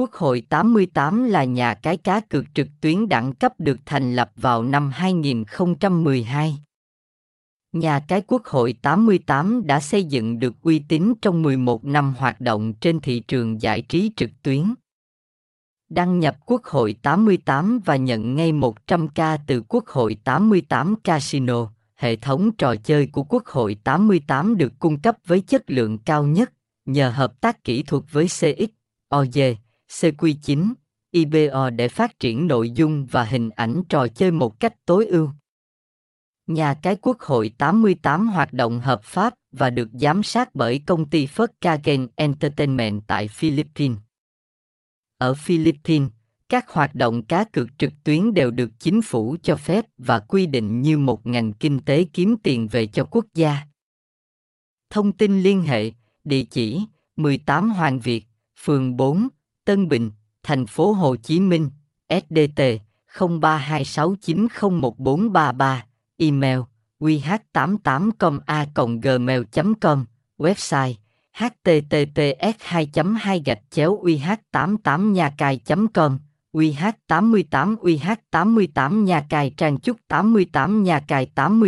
Quốc hội 88 là nhà cái cá cược trực tuyến đẳng cấp được thành lập vào năm 2012. Nhà cái Quốc hội 88 đã xây dựng được uy tín trong 11 năm hoạt động trên thị trường giải trí trực tuyến. Đăng nhập Quốc hội 88 và nhận ngay 100k từ Quốc hội 88 Casino, hệ thống trò chơi của Quốc hội 88 được cung cấp với chất lượng cao nhất, nhờ hợp tác kỹ thuật với CX, OJ, CQ9, IBO để phát triển nội dung và hình ảnh trò chơi một cách tối ưu. Nhà cái Quốc hội 88 hoạt động hợp pháp và được giám sát bởi công ty Volkswagen Entertainment tại Philippines. Ở Philippines, các hoạt động cá cược trực tuyến đều được chính phủ cho phép và quy định như một ngành kinh tế kiếm tiền về cho quốc gia. Thông tin liên hệ, địa chỉ 18 Hoàng Việt, phường 4, Tân Bình, thành phố Hồ Chí Minh, SDT 0326901433, email qh88 a gmail com website https 2 2 gạch chéo uh 88 nha cài com UH 88 UH 88 nha cài trang trúc 88 nha cài 88